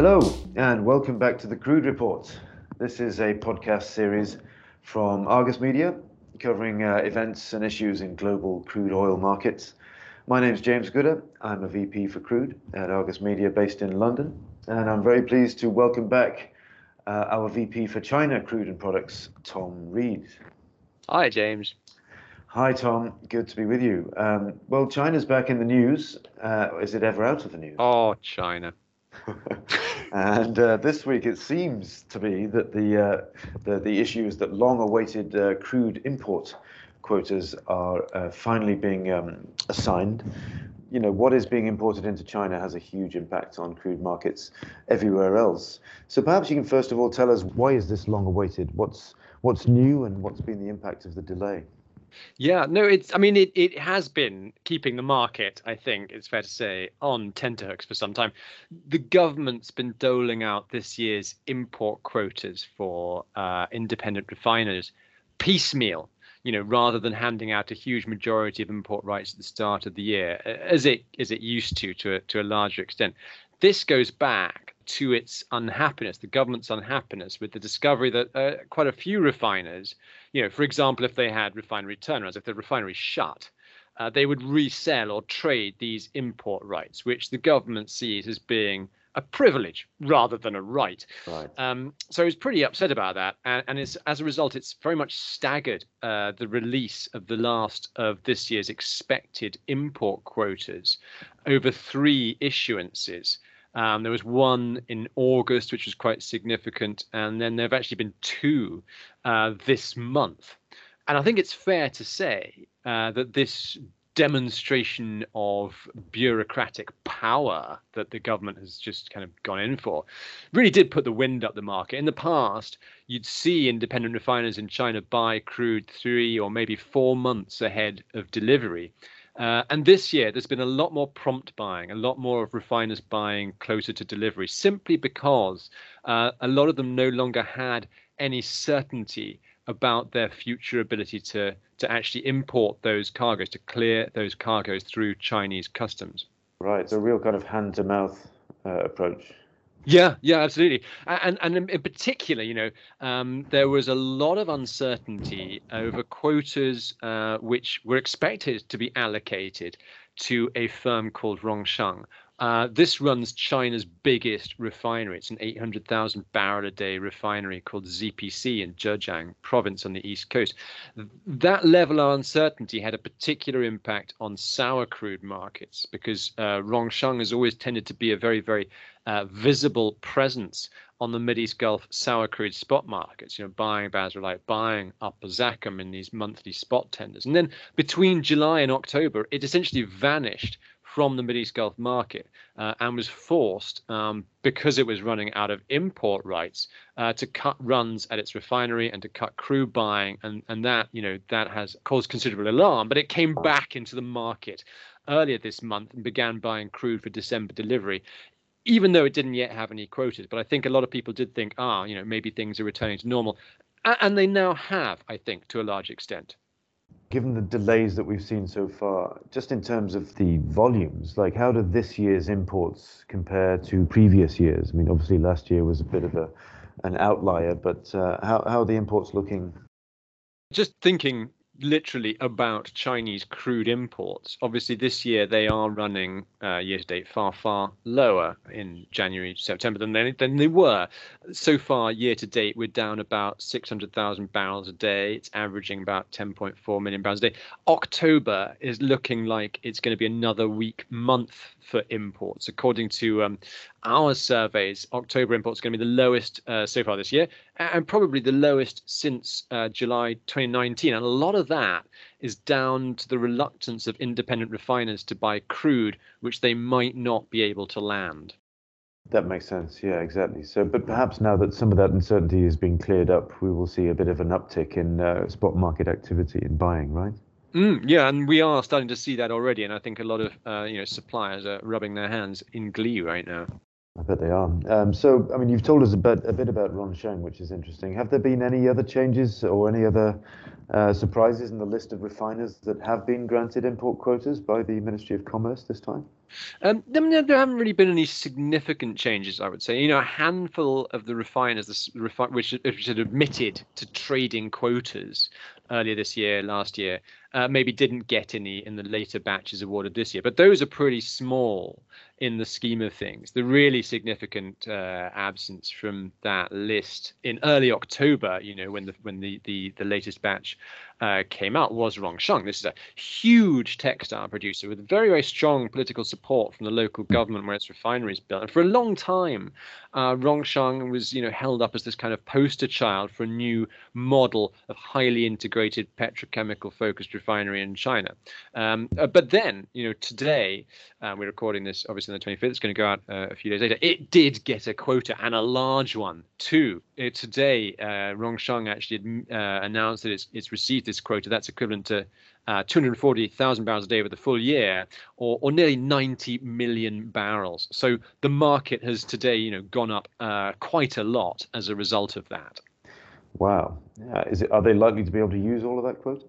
Hello, and welcome back to the Crude Report. This is a podcast series from Argus Media covering uh, events and issues in global crude oil markets. My name is James Gooder. I'm a VP for crude at Argus Media based in London, and I'm very pleased to welcome back uh, our VP for China Crude and Products, Tom Reed. Hi, James. Hi, Tom. Good to be with you. Um, well, China's back in the news. Uh, is it ever out of the news? Oh, China. and uh, this week it seems to be that the uh, the, the issues that long-awaited uh, crude import quotas are uh, finally being um, assigned. You know what is being imported into China has a huge impact on crude markets everywhere else. So perhaps you can first of all tell us why is this long-awaited? What's what's new and what's been the impact of the delay? Yeah, no, it's. I mean, it, it has been keeping the market. I think it's fair to say on tenterhooks for some time. The government's been doling out this year's import quotas for uh, independent refiners piecemeal. You know, rather than handing out a huge majority of import rights at the start of the year, as it as it used to to a, to a larger extent. This goes back to its unhappiness, the government's unhappiness with the discovery that uh, quite a few refiners, you know, for example, if they had refinery turnarounds, if the refinery shut, uh, they would resell or trade these import rights, which the government sees as being a privilege rather than a right. Right. Um, so he's pretty upset about that, and, and it's, as a result, it's very much staggered uh, the release of the last of this year's expected import quotas over three issuances. Um, there was one in August, which was quite significant, and then there have actually been two uh, this month. And I think it's fair to say uh, that this demonstration of bureaucratic power that the government has just kind of gone in for really did put the wind up the market. In the past, you'd see independent refiners in China buy crude three or maybe four months ahead of delivery. Uh, and this year, there's been a lot more prompt buying, a lot more of refiners buying closer to delivery, simply because uh, a lot of them no longer had any certainty about their future ability to to actually import those cargoes, to clear those cargoes through Chinese customs. Right, so a real kind of hand to mouth uh, approach. Yeah, yeah, absolutely. And and in particular, you know, um, there was a lot of uncertainty over quotas uh, which were expected to be allocated to a firm called Rongsheng. Uh, this runs China's biggest refinery. It's an 800,000 barrel a day refinery called ZPC in Zhejiang province on the east coast. That level of uncertainty had a particular impact on sour crude markets because uh, Rongsheng has always tended to be a very, very uh, visible presence on the Mideast Gulf sour crude spot markets, you know, buying Basrah Light, buying Upper Zakum in these monthly spot tenders. And then between July and October, it essentially vanished from the Middle Mideast Gulf market uh, and was forced, um, because it was running out of import rights, uh, to cut runs at its refinery and to cut crude buying. And, and that, you know, that has caused considerable alarm, but it came back into the market earlier this month and began buying crude for December delivery even though it didn't yet have any quotas. But I think a lot of people did think, ah, you know, maybe things are returning to normal. And they now have, I think, to a large extent. Given the delays that we've seen so far, just in terms of the volumes, like how do this year's imports compare to previous years? I mean, obviously last year was a bit of a an outlier, but uh, how how are the imports looking? Just thinking literally about Chinese crude imports. Obviously, this year they are running uh, year to date far, far lower in January, September than they, than they were. So far, year to date, we're down about 600,000 barrels a day. It's averaging about 10.4 million barrels a day. October is looking like it's going to be another weak month for imports. According to um, our surveys, October imports are going to be the lowest uh, so far this year, and probably the lowest since uh, July 2019. And a lot of that is down to the reluctance of independent refiners to buy crude, which they might not be able to land. That makes sense. Yeah, exactly. So, but perhaps now that some of that uncertainty is being cleared up, we will see a bit of an uptick in uh, spot market activity in buying, right? Mm, yeah, and we are starting to see that already, and I think a lot of uh, you know suppliers are rubbing their hands in glee right now. I bet they are. Um, so, I mean, you've told us a bit, a bit about which is interesting. Have there been any other changes or any other uh, surprises in the list of refiners that have been granted import quotas by the Ministry of Commerce this time? Um, there, there haven't really been any significant changes, I would say. You know, a handful of the refiners, which, which had admitted to trading quotas earlier this year, last year, uh, maybe didn't get any in the later batches awarded this year. But those are pretty small in the scheme of things. The really significant uh, absence from that list in early October, you know, when the when the the, the latest batch uh, came out, was Rongsheng. This is a huge textile producer with very very strong political support from the local government where its refinery is built. And for a long time, uh, Rongsheng was you know held up as this kind of poster child for a new model of highly integrated petrochemical focused refinery in China. Um, uh, but then, you know, today uh, we're recording this obviously on the 25th. It's going to go out uh, a few days later. It did get a quota and a large one too. Today, uh, Rongsheng actually uh, announced that it's, it's received this quota. That's equivalent to uh, 240,000 barrels a day over the full year, or, or nearly 90 million barrels. So the market has today, you know, gone up uh, quite a lot as a result of that. Wow. Is it? Are they likely to be able to use all of that quota?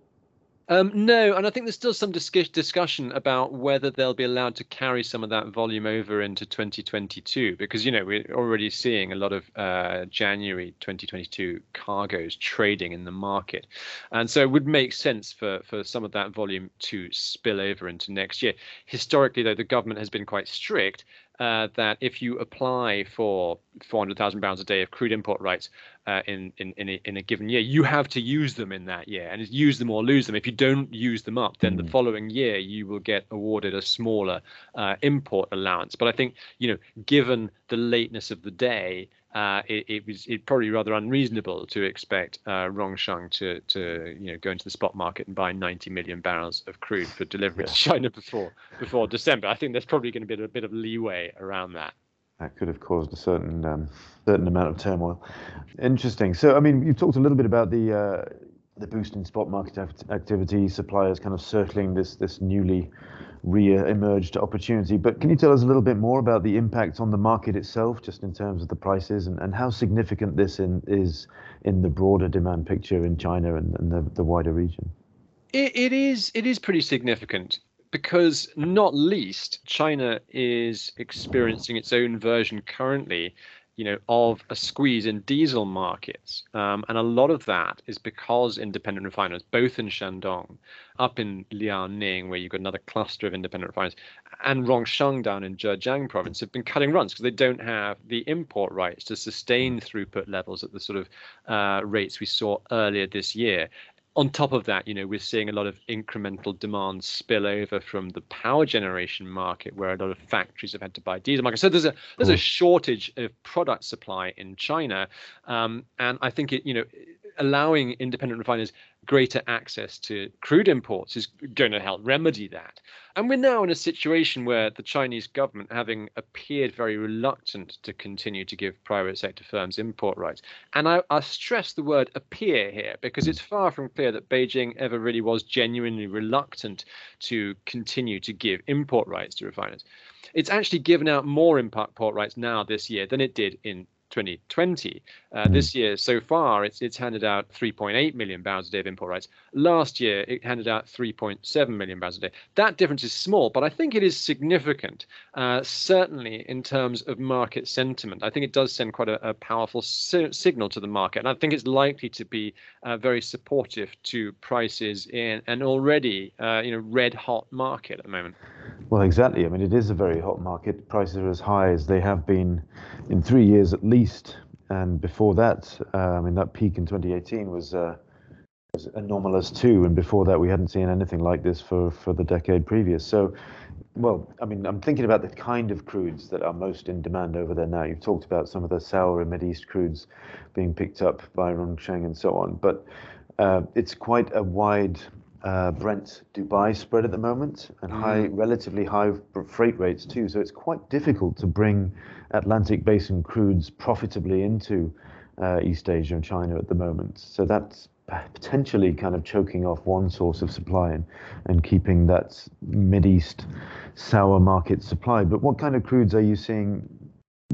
Um, no, and I think there's still some discussion about whether they'll be allowed to carry some of that volume over into 2022, because you know we're already seeing a lot of uh, January 2022 cargoes trading in the market, and so it would make sense for for some of that volume to spill over into next year. Historically, though, the government has been quite strict uh, that if you apply for 400,000 pounds a day of crude import rights uh, in in in a, in a, given year, you have to use them in that year, and use them or lose them. If you don't use them up, then the mm. following year you will get awarded a smaller uh, import allowance. But I think you know, given the lateness of the day, uh, it, it, was it probably rather unreasonable to expect uh, Rongsheng to to you know go into the spot market and buy 90 million barrels of crude for delivery to China before before December. I think there's probably going to be a bit of leeway around that. That could have caused a certain um, certain amount of turmoil. Interesting. So, I mean, you've talked a little bit about the uh, the boost in spot market activity, suppliers kind of circling this this newly re-emerged opportunity. But can you tell us a little bit more about the impact on the market itself, just in terms of the prices, and, and how significant this in, is in the broader demand picture in China and, and the, the wider region? It, it is it is pretty significant because not least China is experiencing its own version currently you know, of a squeeze in diesel markets. Um, and a lot of that is because independent refiners, both in Shandong, up in Liaoning, where you've got another cluster of independent refiners, and Rongsheng down in Zhejiang province, have been cutting runs because they don't have the import rights to sustain throughput levels at the sort of uh, rates we saw earlier this year on top of that, you know, we're seeing a lot of incremental demand spill over from the power generation market, where a lot of factories have had to buy diesel. Market. So there's a there's a shortage of product supply in China, um, and I think it, you know, allowing independent refiners greater access to crude imports is going to help remedy that. And we're now in a situation where the Chinese government, having appeared very reluctant to continue to give private sector firms import rights, and I, I stress the word appear here because it's far from clear that Beijing ever really was genuinely reluctant to continue to give import rights to refiners. It's actually given out more import port rights now this year than it did in 2020. Uh, mm. This year, so far, it's it's handed out 3.8 million barrels a day of import rights. Last year, it handed out 3.7 million barrels a day. That difference is small, but I think it is significant. Uh, certainly, in terms of market sentiment, I think it does send quite a, a powerful si- signal to the market, and I think it's likely to be uh, very supportive to prices in an already uh, you know red hot market at the moment. Well, exactly. I mean, it is a very hot market. Prices are as high as they have been in three years at least. And before that, uh, I mean, that peak in 2018 was, uh, was anomalous too. And before that, we hadn't seen anything like this for, for the decade previous. So, well, I mean, I'm thinking about the kind of crudes that are most in demand over there now. You've talked about some of the sour and East crudes being picked up by Rongsheng and so on. But uh, it's quite a wide uh, Brent Dubai spread at the moment and mm. high, relatively high freight rates too. So it's quite difficult to bring Atlantic basin crudes profitably into uh, East Asia and China at the moment. So that's potentially kind of choking off one source of supply and, and keeping that Mid East sour market supply. But what kind of crudes are you seeing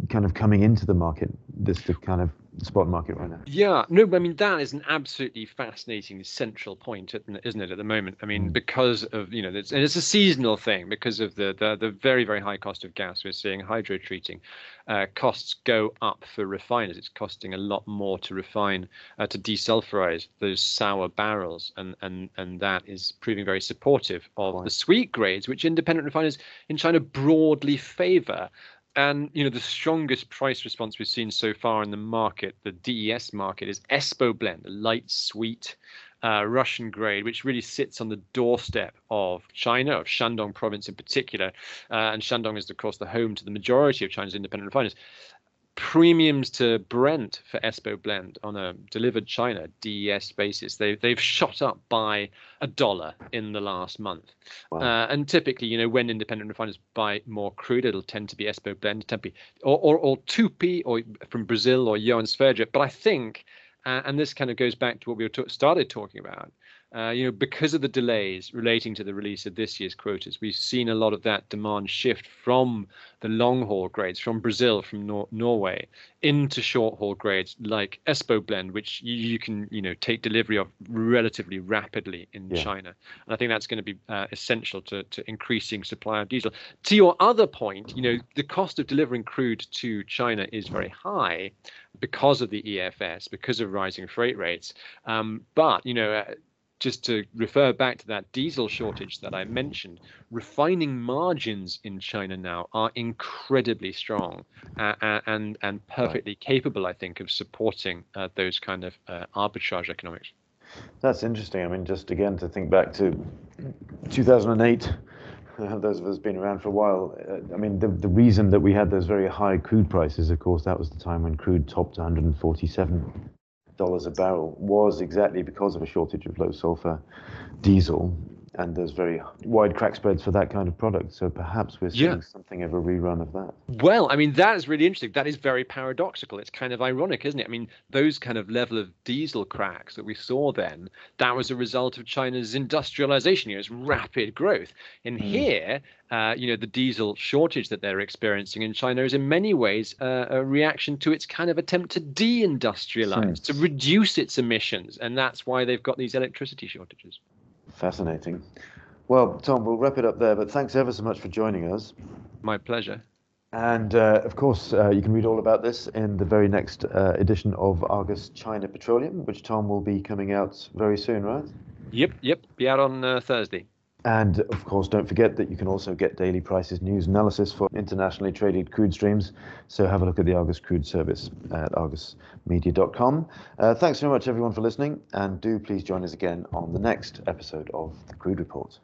kind of coming into the market this to kind of spot market right now. Yeah, no, I mean that is an absolutely fascinating central point, isn't it, at the moment? I mean, mm. because of you know, it's, and it's a seasonal thing because of the, the the very very high cost of gas. We're seeing hydro treating uh, costs go up for refiners. It's costing a lot more to refine uh, to desulfurize those sour barrels, and and and that is proving very supportive of the sweet grades, which independent refiners in China broadly favour and you know the strongest price response we've seen so far in the market, the DES market, is Espo Blend, the light sweet uh, Russian grade, which really sits on the doorstep of China, of Shandong province in particular. Uh, and Shandong is, of course, the home to the majority of China's independent refiners premiums to Brent for Espo Blend on a delivered China DES basis, they, they've shot up by a dollar in the last month. Wow. Uh, and typically, you know, when independent refiners buy more crude, it'll tend to be Espo Blend, Tempe, or, or, or Tupi, or from Brazil, or Johan Sverdrup. But I think, uh, and this kind of goes back to what we were t- started talking about, uh, you know, because of the delays relating to the release of this year's quotas, we've seen a lot of that demand shift from the long haul grades, from Brazil, from Nor- Norway, into short haul grades like Espo Blend, which you, you, can, you know, take delivery of relatively rapidly in yeah. China. And I think that's going to be uh, essential to, to increasing supply of diesel. To your other point, you know, the cost of delivering crude to China is very high because of the EFS, because of rising freight rates. Um, but, you know, uh, just to refer back to that diesel shortage that I mentioned, refining margins in China now are incredibly strong uh, and and perfectly capable, I think, of supporting uh, those kind of uh, arbitrage economics. That's interesting. I mean, just again to think back to 2008. Uh, those of us been around for a while. Uh, I mean, the, the reason that we had those very high crude prices, of course, that was the time when crude topped 147 dollars a barrel was exactly because of a shortage of low sulfur diesel and there's very wide crack spreads for that kind of product. So perhaps we're seeing yeah. something of a rerun of that. Well, I mean, that is really interesting. That is very paradoxical. It's kind of ironic, isn't it? I mean, those kind of level of diesel cracks that we saw then, that was a result of China's industrialization, you know, its rapid growth. And mm. here, uh, you know, the diesel shortage that they're experiencing in China is in many ways uh, a reaction to its kind of attempt to deindustrialize, to reduce its emissions. And that's why they've got these electricity shortages. Fascinating. Well, Tom, we'll wrap it up there, but thanks ever so much for joining us. My pleasure. And uh, of course, uh, you can read all about this in the very next uh, edition of Argus China Petroleum, which Tom will be coming out very soon, right? Yep, yep. Be out on uh, Thursday. And of course, don't forget that you can also get daily prices news analysis for internationally traded crude streams. So have a look at the Argus Crude Service at argusmedia.com. Uh, thanks very much, everyone, for listening. And do please join us again on the next episode of The Crude Report.